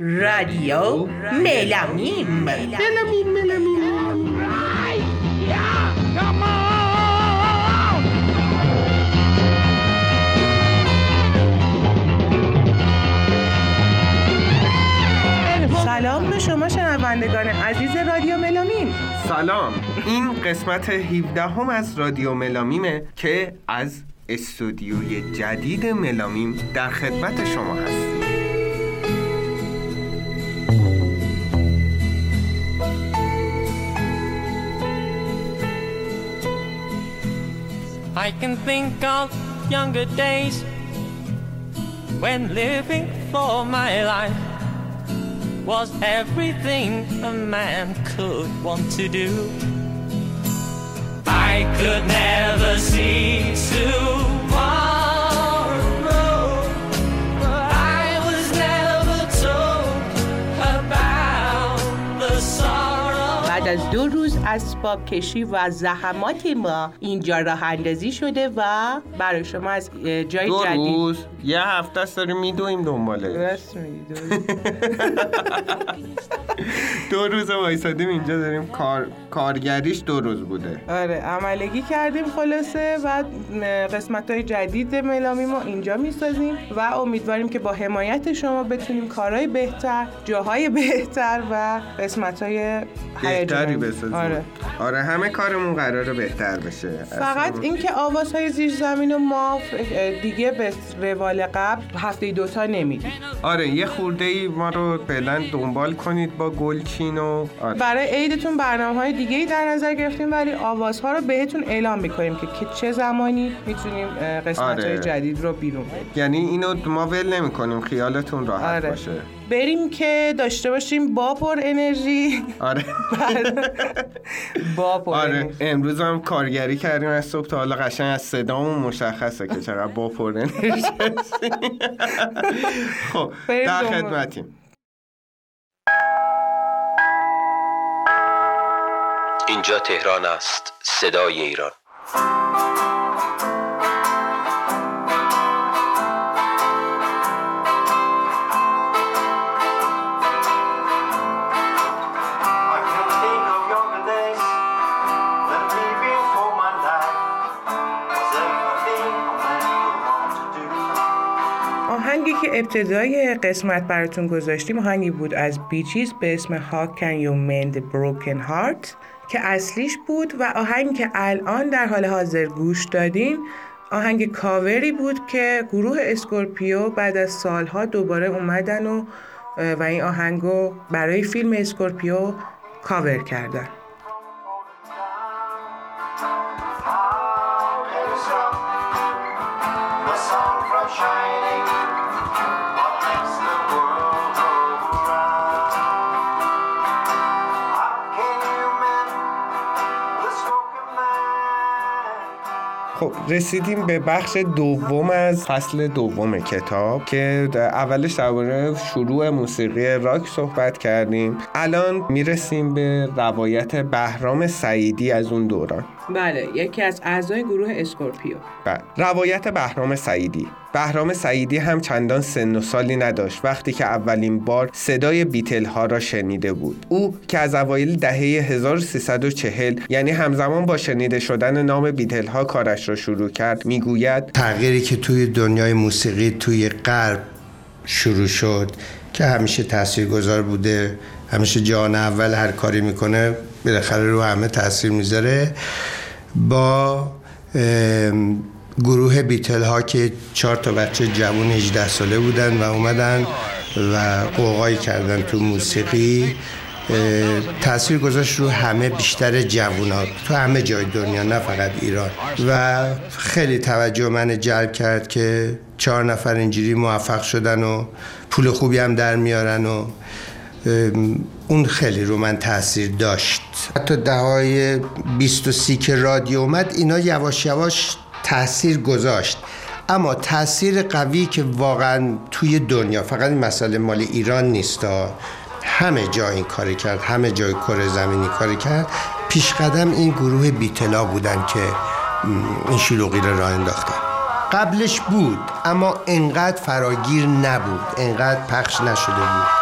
رادیو ملامیم ملامیم ملامیم سلام به شما شنوندگان عزیز رادیو ملامیم سلام. این قسمت 17 هم از رادیو ملامیمه که از استودیوی جدید ملامیم در خدمت شما هست I can think of younger days when living for my life. was everything a man could want to do. I could never see tomorrow. از دو روز اسباب کشی و زحمات ما اینجا راه اندازی شده و برای شما از جای دو جدید. روز یه هفته است داریم میدویم دنباله راست میگی، دو روز. وایسادیم اینجا داریم کار... کارگریش دو روز بوده. آره عملگی کردیم خلاصه و قسمت های جدید ملامی ما اینجا می‌سازیم و امیدواریم که با حمایت شما بتونیم کارهای بهتر جاهای بهتر و قسمت های بهتری بسازیم. آره. آره همه کارمون قراره بهتر بشه فقط اینکه آوازهای زیر زمین و ما دیگه به روال قبل هفته دوتا نمیدیم آره یه خورده ای ما رو فعلا دنبال کنید با گلچین و آره. برای عیدتون برنامه های دیگه ای در نظر گرفتیم ولی آوازها رو بهتون اعلام می‌کنیم که که چه زمانی می‌تونیم قسمت های آره. جدید رو بیرون بدیم یعنی اینو ما ول نمی کنیم خیالتون راحت آره. باشه بریم که داشته باشیم با پر انرژی. آره. با پر آره. انرژی. امروز هم کارگری کردیم از صبح تا حالا قشنگ از صدامون مشخصه که چقدر با پر انرژی هستیم. خب در. خدمتیم. اینجا تهران است صدای ایران. ابتدای قسمت براتون گذاشتیم آهنگی بود از Bee Gees به اسم How Can You Mend Broken Heart که اصلیش بود و آهنگی که الان در حال حاضر گوش دادین آهنگ کاوری بود که گروه اسکورپیو بعد از سالها دوباره اومدن و و این آهنگو برای فیلم اسکورپیو کاور کردن. خب رسیدیم به بخش دوم از فصل دوم کتاب که اولش درباره شروع موسیقی راک صحبت کردیم. الان می‌رسیم به روایت بهرام سعیدی از اون دوران. بله یکی از اعضای گروه اسکورپیو. بله. روایت بهرام سعیدی. بهرام سعیدی هم چندان سن و سالی نداشت وقتی که اولین بار صدای بیتل ها را شنیده بود. او که از اوایل دهه 1340 یعنی همزمان با شنیده شدن نام بیتل ها کارش را شروع کرد می‌گوید تغییری که توی دنیای موسیقی توی غرب شروع شد که همیشه تاثیرگذار بوده همیشه جان اول هر کاری می‌کنه بالاخره رو همه تاثیر می‌ذاره با گروه بیتل ها که چهار تا بچه جوان 18 ساله بودن و اومدن و قوقایی کردن تو موسیقی تاثیر گذاشت رو همه بیشتر جوونا تو همه جای دنیا نه فقط ایران. و خیلی توجه من جلب کرد که چهار نفر اینجوری موفق شدن و پول خوبی هم در میارن و اون خیلی رو من تاثیر داشت. حتی دههای 20 و سی که رادیو اومد اینا یواش یواش تاثیر گذاشت. اما تاثیر قوی که واقعا توی دنیا فقط این مسئله مال ایران نیست. همه جا این کاری کرد همه جای کره زمینی کاری کرد. پیش قدم این گروه بیتلا بودن که این شلوغی رو راه انداختن. قبلش بود اما انقدر فراگیر نبود انقدر پخش نشده بود.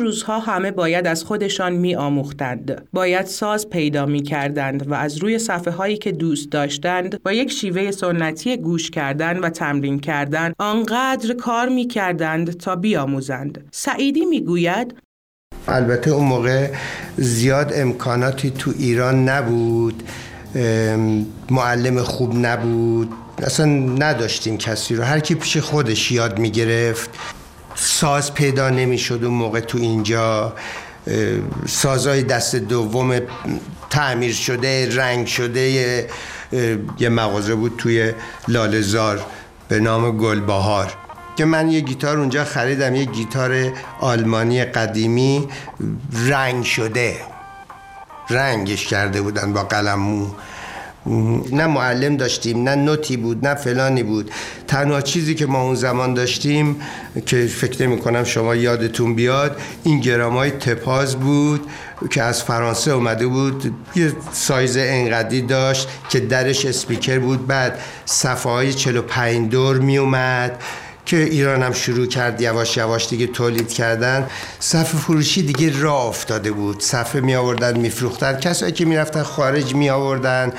روزها همه باید از خودشان می آموختند. باید ساز پیدا می کردند و از روی صفحه هایی که دوست داشتند با یک شیوه سنتی گوش کردن و تمرین کردن آنقدر کار می کردند تا بیاموزند. سعیدی می گوید البته اون موقع زیاد امکاناتی تو ایران نبود معلم خوب نبود اصلا نداشتیم کسی رو هر کی پیش خودش یاد می‌گرفت ساز پیدا نمی‌شد اون موقع تو اینجا سازای دست دوم تعمیر شده رنگ شده یه مغازه بود توی لالزار به نام گلبهار که من یه گیتار اونجا خریدم یه گیتار آلمانی قدیمی رنگ شده. رنگش کرده بودن با قلم مو نه معلم داشتیم نه نوتی بود نه فلانی بود. تنها چیزی که ما اون زمان داشتیم که فکر نمی کنم شما یادتون بیاد این گرام های تپاز بود که از فرانسه اومده بود یه سایز انقدی داشت که درش اسپیکر بود. بعد صفحه های 45 دور می اومد. که ایران هم شروع کرد یواش یواش دیگه تولید کردن. صفحه فروشی دیگه راه افتاده بود. صفحه می آوردن می فروختن. کسایی که می رفتن خارج می آوردن.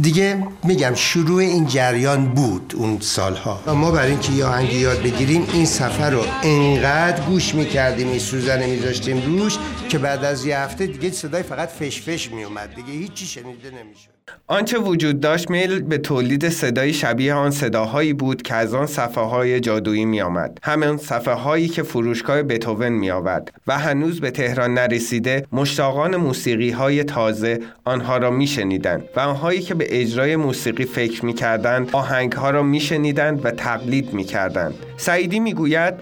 دیگه میگم شروع این جریان بود اون سالها. ما برای اینکه یه آهنگ یاد بگیریم این سفر رو انقدر گوش می‌کردیم این سوزن میذاشتیم روش که بعد از یه هفته دیگه صدای فقط فش فش میومد دیگه هیچی شنیده نمی‌شد. آنچه وجود داشت میل به تولید صدایی شبیه آن صداهایی بود که از آن صفحه های جادویی می آمد. همین صفحه هایی که فروشگاه بتوون می آورد و هنوز به تهران نرسیده مشتاقان موسیقی های تازه آنها را می شنیدند و آنهایی که به اجرای موسیقی فکر می کردند آهنگ ها را می شنیدند و تقلید می کردند. سعیدی می گوید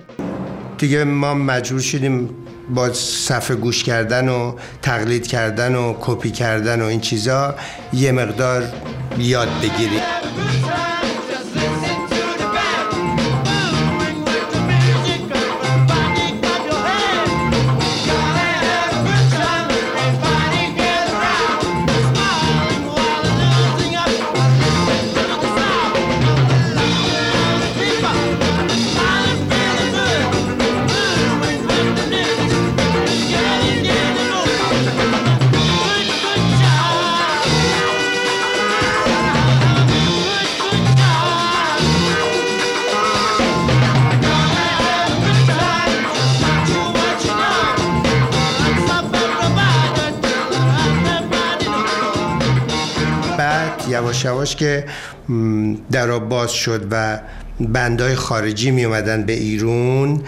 دیگه ما مجبور شدیم با صفحه گوش کردن و تقلید کردن و کپی کردن و این چیزا یه مقدار یاد بگیریم یواش یواش که م، درا باز شد و بندای خارجی می اومدن به ایرون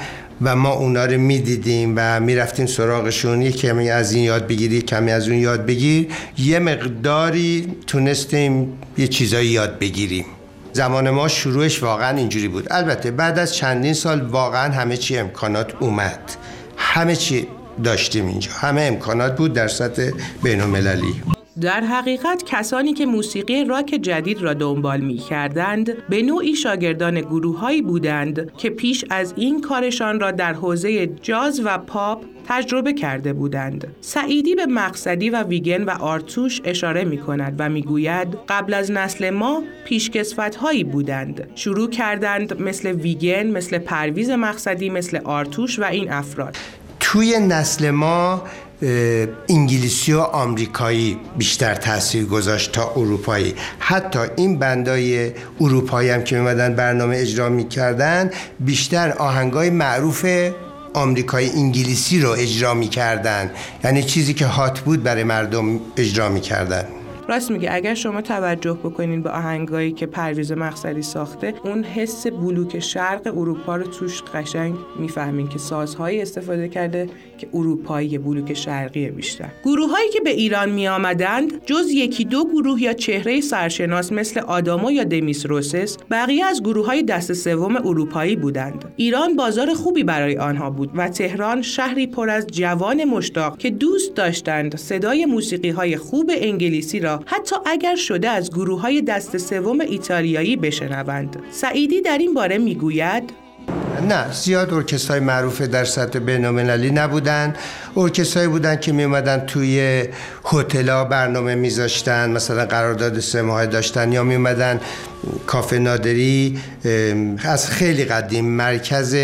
و ما اونا رو می دیدیم و می رفتیم سراغشون. یه کمی از این یاد بگیری کمی از اون یاد بگیر. یه مقداری تونستیم یه چیزایی یاد بگیریم. زمان ما شروعش واقعا اینجوری بود. البته بعد از چندین سال واقعا همه چی امکانات اومد. همه چی داشتیم اینجا. همه امکانات بود در سطح بین المللی در حقیقت کسانی که موسیقی راک جدید را دنبال می کردند به نوعی شاگردان گروههایی بودند که پیش از این کارشان را در حوزه جاز و پاپ تجربه کرده بودند. سعیدی به مقصدی و ویگن و آرتوش اشاره می کند و می گوید قبل از نسل ما پیشکسوت هایی بودند. شروع کردند مثل ویگن، مثل پرویز مقصدی، مثل آرتوش و این افراد. توی نسل ما انگلیسی و آمریکایی بیشتر تاثیر گذاشت تا اروپایی. حتی این بندای اروپایی هم که میمدن برنامه اجرا می‌کردن بیشتر آهنگای معروف آمریکایی انگلیسی رو اجرا می‌کردن. یعنی چیزی که هات بود برای مردم اجرا می‌کردن. راست میگه اگر شما توجه بکنین به آهنگایی که پرویز مقصدی ساخته اون حس بلوک شرق اروپا رو توش قشنگ می‌فهمین که سازهایی استفاده کرده که اروپایی بلوک شرقی بیشتر. گروه هایی که به ایران می آمدند جز یکی دو گروه یا چهره سرشناس مثل آدامو یا دمیس روسس بقیه از گروه های دست سوم اروپایی بودند. ایران بازار خوبی برای آنها بود و تهران شهری پر از جوان مشتاق که دوست داشتند صدای موسیقی های خوب انگلیسی را حتی اگر شده از گروه های دست سوم ایتالیایی بشنوند. سعیدی در این باره می‌گوید نه زیاد ارکسترهای معروف در سطح بین‌المللی نبودن. ارکسترهایی بودن که میومدن توی هتل‌ها برنامه میذاشتن مثلا قرارداد سه ماهه داشتن یا میومدن کافه نادری از خیلی قدیم مرکز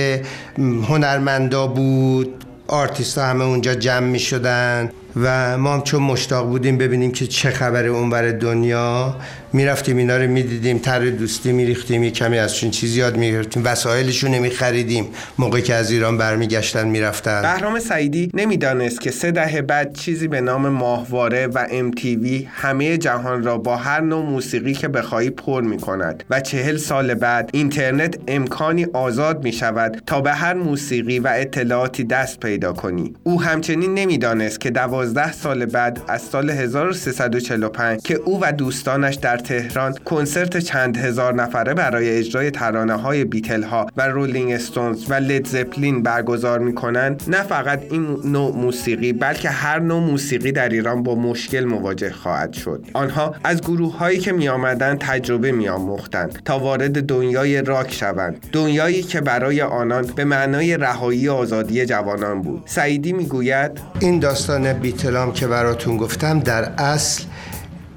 هنرمندا بود آرتیست همه اونجا جمع می شدن و ما هم چون مشتاق بودیم ببینیم که چه خبره اونور دنیا می‌رفتیم اینا رو می‌دیدیم طرح دوستی میریختیم یه کمی ازشون چیزی یاد می‌گرفتیم وسایلشون میخریدیم موقعی که از ایران برمیگشتن می‌رفتن. بهرام سعیدی نمی‌دانست که سه دهه بعد چیزی به نام ماهواره و MTV همه جهان را با هر نوع موسیقی که بخواهی پر می کند و چهل سال بعد اینترنت امکانی آزاد می شود تا به هر موسیقی و اطلاعاتی دست پیدا کنی. او همچنین نمی‌دانست که دوازده سال بعد از سال 1345 که او و دوستانش در تهران کنسرت چند هزار نفره برای اجرای ترانه های بیتل ها و رولینگ استونز و لید زپلین برگزار می کنند نه فقط این نوع موسیقی بلکه هر نوع موسیقی در ایران با مشکل مواجه خواهد شد. آنها از گروه هایی که می آمدند تجربه می آموختند تا وارد دنیای راک شوند دنیایی که برای آنان به معنای رهایی آزادی جوانان بود. سعیدی می گوید این داستان بیتلام که براتون گفتم در اصل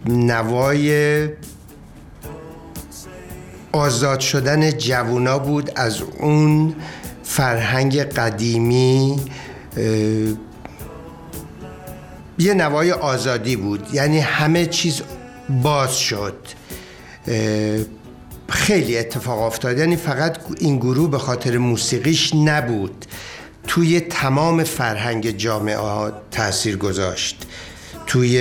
نوای آزاد شدن جوونا بود. از اون فرهنگ قدیمی یه نوای آزادی بود. یعنی همه چیز باز شد. خیلی اتفاق افتاد. یعنی فقط این گروه به خاطر موسیقیش نبود. توی تمام فرهنگ جامعه ها تاثیر گذاشت. توی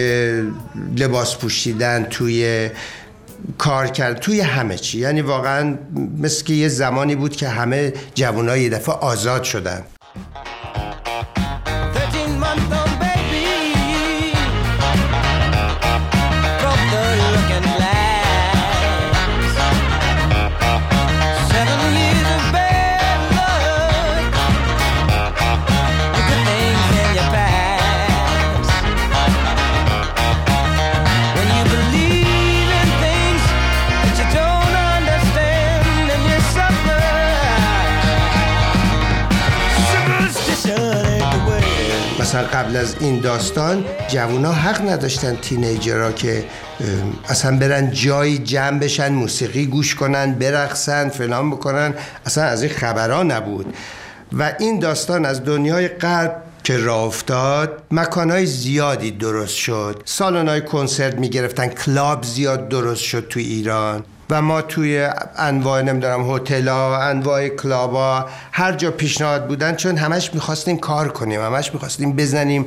لباس پوشیدن توی کار کرد توی همه چی. یعنی واقعا مثل که یه زمانی بود که همه جوانای یه دفعه آزاد شدن. قبل از این داستان جوونا حق نداشتن تینیجرها که اصلا برن جایی جمع بشن موسیقی گوش کنن برقصن فلان بکنن. اصلا از این خبرها نبود. و این داستان از دنیای غرب که راه افتاد مکانهای زیادی درست شد. سالن‌های کنسرت می‌گرفتن کلاب زیاد درست شد تو ایران. ما توی انواع نمی‌دونم هتل‌ها انواع کلابا هر جا پیشنهاد بودن چون همش می‌خواستیم کار کنیم همش می‌خواستیم بزنیم.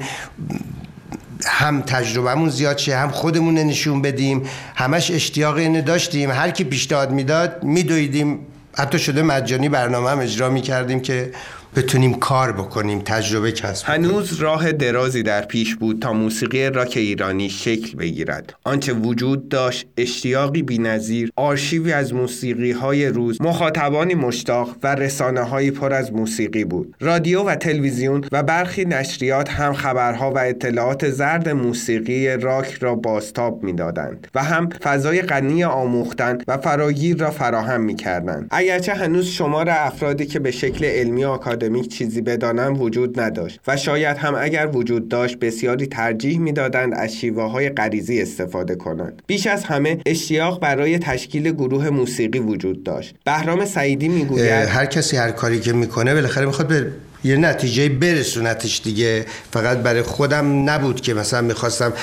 هم تجربهمون زیاد شه هم خودمون نشون بدیم. همش اشتیاق اینو داشتیم. هر کی پیشنهاد می‌داد میدویدیم. حتی شده مجانی برنامه هم اجرا می‌کردیم که بتونیم کار بکنیم تجربه کسب. هنوز راه درازی در پیش بود تا موسیقی راک ایرانی شکل بگیرد. آنچه وجود داشت اشتیاقی بینظیر آرشیوی از موسیقی های روز مخاطبانی مشتاق و رسانه های پر از موسیقی بود. رادیو و تلویزیون و برخی نشریات هم خبرها و اطلاعات زرد موسیقی راک را بازتاب می‌دادند و هم فضای غنی آموختن و فراگیر را فراهم می‌کردند. اگرچه هنوز شمار افرادی که به شکل علمی و آکادمیک چیزی بدانند وجود نداشت و شاید هم اگر وجود داشت بسیاری ترجیح می‌دادند از شیوه های غریزی استفاده کنند. بیش از همه اشتیاق برای تشکیل گروه موسیقی وجود داشت. بهرام سعیدی می‌گوید هر کسی هر کاری که می‌کنه بالاخره می‌خواد به یه نتیجه برسونتش دیگه. فقط برای خودم نبود که مثلا می‌خواستم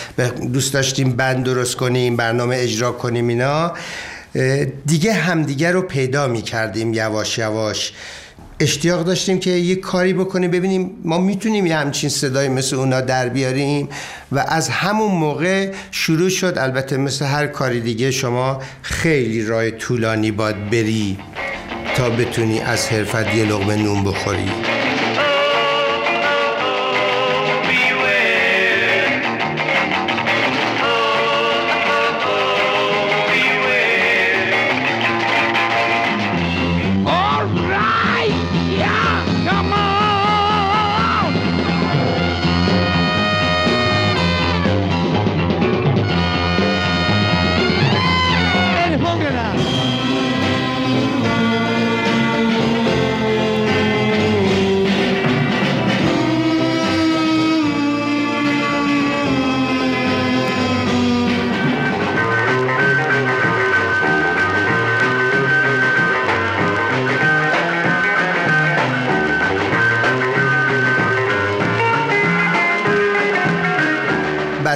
دوست داشتیم بند درست کنیم برنامه اجرا کنیم اینا. دیگه همدیگه رو پیدا می‌کردیم یواش یواش. اشتیاق داشتیم که یه کاری بکنیم. ببینیم ما می‌تونیم یه همچین صدایی مثل اونا در بیاریم و از همون موقع شروع شد. البته مثل هر کاری دیگه شما خیلی راه طولانی باید بری تا بتونی از حرفت یه لقمه نون بخوری.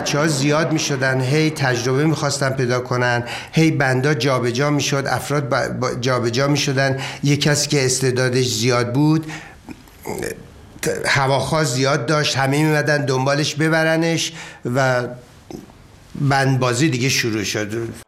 بچه ها زیاد می شدن هی تجربه می‌خواستن پیدا کنن. هی بندا جابجا می شد افراد جابجا می شدن یه کسی که استعدادش زیاد بود هواخواه زیاد داشت. همه میمدن دنبالش ببرنش و بندبازی دیگه شروع شد.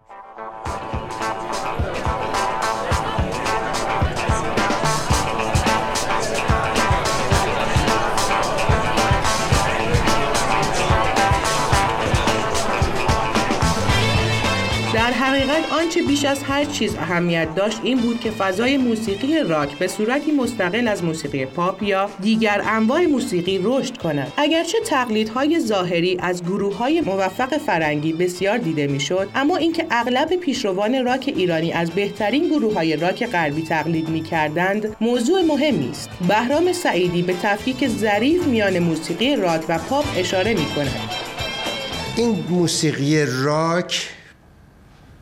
آنچه بیش از هر چیز اهمیت داشت این بود که فضای موسیقی راک به صورتی مستقل از موسیقی پاپ یا دیگر انواع موسیقی رشد کند. اگرچه تقلیدهای ظاهری از گروههای موفق فرنگی بسیار دیده می‌شد اما اینکه اغلب پیشروان راک ایرانی از بهترین گروههای راک غربی تقلید می‌کردند موضوع مهمی است. بهرام سعیدی به تفکیک ظریف میان موسیقی راک و پاپ اشاره می‌کند. این موسیقی راک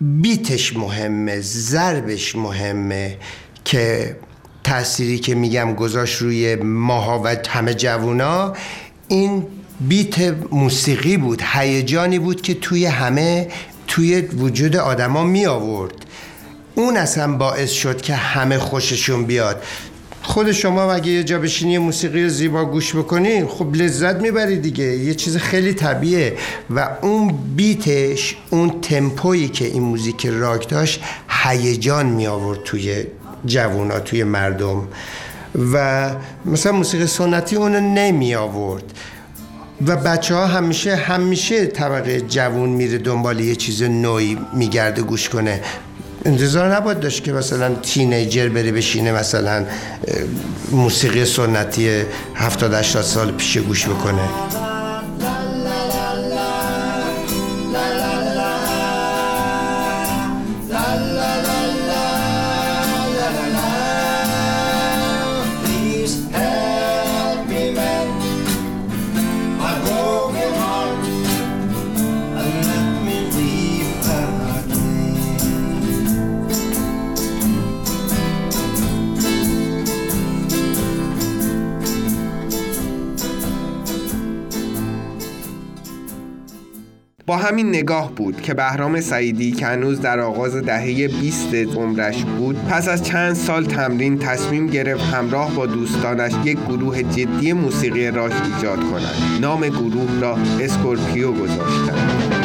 بیتش مهمه ضربش مهمه که تأثیری که میگم گذاشت روی ماها و همه جوونا این بیت موسیقی بود هیجانی بود که توی همه توی وجود آدما می آورد اون اصلا باعث شد که همه خوششون بیاد. خود شما اگه یه جا بشینی موسیقی زیبا گوش بکنی خب لذت می‌بری دیگه. یه چیز خیلی طبیعه و اون بیتش اون تمپویی که این موزیک راک داشت هیجان می آورد توی جوونا توی مردم. و مثلا موسیقی سنتی اونو نمی آورد و بچه ها همیشه همیشه طبقه جوون میره دنبال یه چیز نوعی میگرده گوش کنه. انتظار نباید داشت که مثلا تینیجر بره بشینه مثلا موسیقی سنتی 70 80 سال پیش گوش بکنه. با همین نگاه بود که بهرام سعیدی که هنوز در آغاز دهه 20 عمرش بود پس از چند سال تمرین تصمیم گرفت همراه با دوستانش یک گروه جدی موسیقی راک ایجاد کنند نام گروه را اسکورپیو گذاشتند.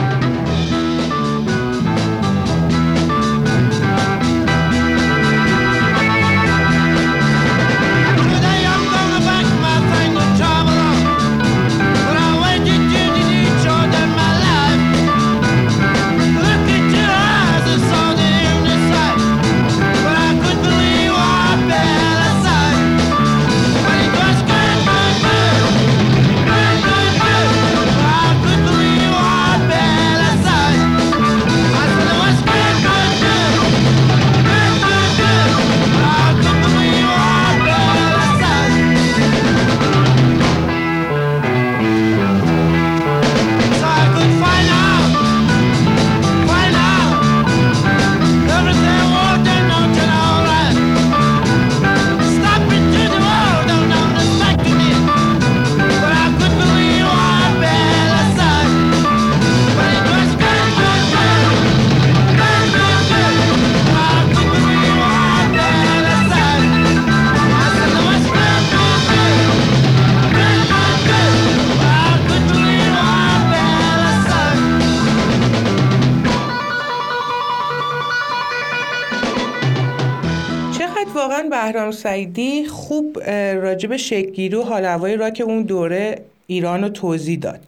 سعیدی خوب راجع به شکلگیری و حال هوای راک اون دوره ایران رو توضیح داد.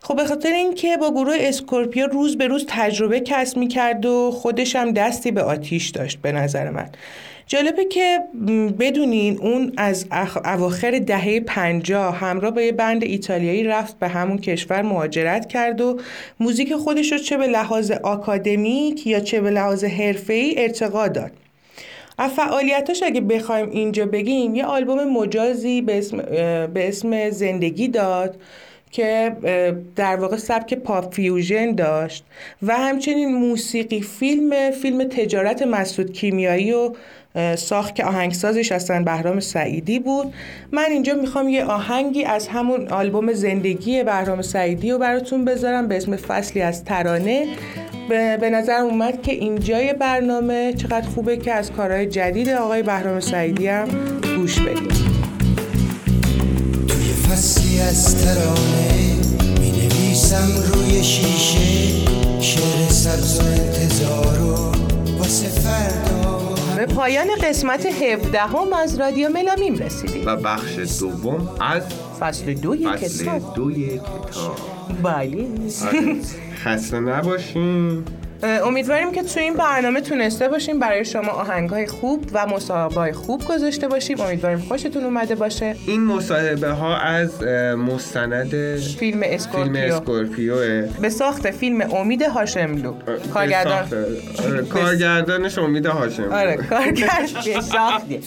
خب به خاطر اینکه با گروه اسکورپیو روز به روز تجربه کسب می‌کرد و خودش هم دستی به آتیش داشت به نظر من. جالبه که بدونین اون از اخ- اواخر دهه پنجاه همراه با یه band ایتالیایی رفت به همون کشور مهاجرت کرد و موزیک خودش رو چه به لحاظ آکادمیک یا چه به لحاظ حرفه‌ای ارتقا داد. از فعالیتاش اگه بخوایم اینجا بگیم یه آلبوم مجازی به اسم, به اسم زندگی داد که در واقع سبک پاپ fusion داشت و همچنین موسیقی فیلم فیلم تجارت مسعود کیمیایی و ساخت که آهنگسازش هستن بهرام سعیدی بود. من اینجا می‌خوام یه آهنگی از همون آلبوم زندگی بهرام سعیدی رو براتون بذارم به اسم فصلی از ترانه. به, نظر اومد که اینجای برنامه چقدر خوبه که از کارهای جدید آقای بهرام سعیدی هم گوش بدیم. توی فصلی از ترانه می نویسم روی شیشه شعر سبز و انتظار پایان قسمت 17 هم از رادیو ملامیم رسیدیم. و بخش دوم از فصل دوی فصل کتاب. دوی کتاب. بله. آره. خسته نباشین. اه، امیدواریم که تو این برنامه تونسته باشیم برای شما آهنگهای خوب و مصاحبه خوب گذاشته باشیم. امیدواریم خوشتون اومده باشه. این مصاحبه ها از مستند فیلم فیلم اسکورپیو. اسکورپیوه به ساخت فیلم امید هاشملو کارگردان. آره، کارگردانش امید هاشم آره کارگرد به ساختی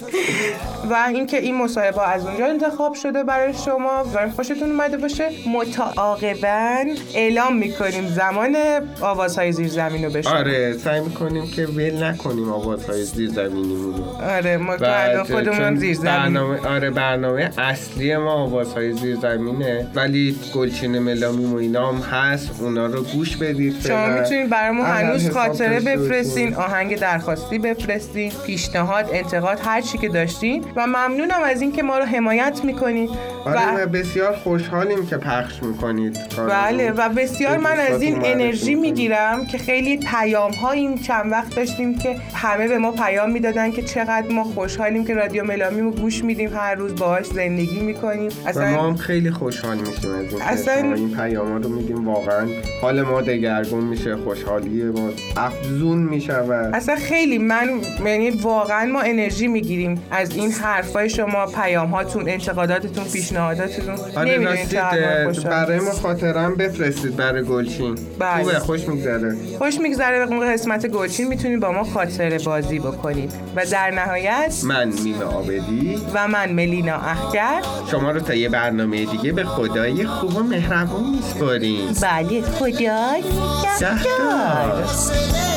و اینکه این مصاحبه از اونجا انتخاب شده برای شما. امیدواریم خوشتون اومده باشه. متعاقبا اعلام می‌کنیم زمان آوازهای زیرزمین رو بشنویم. آره سعی می‌کنیم که ول نکنیم آوازهای زیر زمینیمون رو. آره ما الان خودمون زیر برنامه آره برنامه اصلی ما آوازهای زیر زمینه. ولی گلچین ملامیم و اینا هم هست اونا رو گوش بدید شما. می‌تونید برامون علل هنوز خاطره. بفرستین آهنگ درخواستی بفرستین پیشنهاد انتقاد هر چی که داشتین. و ممنونم از اینکه ما رو حمایت می‌کنین آره و بسیار خوشحالیم که پخش می‌کنید. بله و بسیار من از این انرژی می‌کنید. می‌گیرم که خیلی پیام ها این چند وقت داشتیم که همه به ما پیام می‌دادن که چقدر ما خوشحالیم که رادیو ملامی رو گوش میدیم هر روز باهاش زندگی می‌کنیم ما اصلا هم خیلی خوشحال میشیم از این اصلا-. این پیام رو میدیم واقعا حال ما دگرگون میشه خوشحالی ما افزون میشه و اصلا خیلی من یعنی واقعا ما انرژی می‌گیریم از این حرفای شما پیام هاتون انتقاداتتون پیشنهاداتتون آره ما. برای ما خاطرم بفرستید برای گلچین بله. خوبه خوش میگذره خوش میگذره به اون قسمت گلچین می‌تونید با ما خاطره بازی بکنید و در نهایت من میم آبدی. و من ملینا اخگر. شما رو تا یه برنامه دیگه به خدای خوب و مهربون میسپاریم. بله خدای نگهدار. Say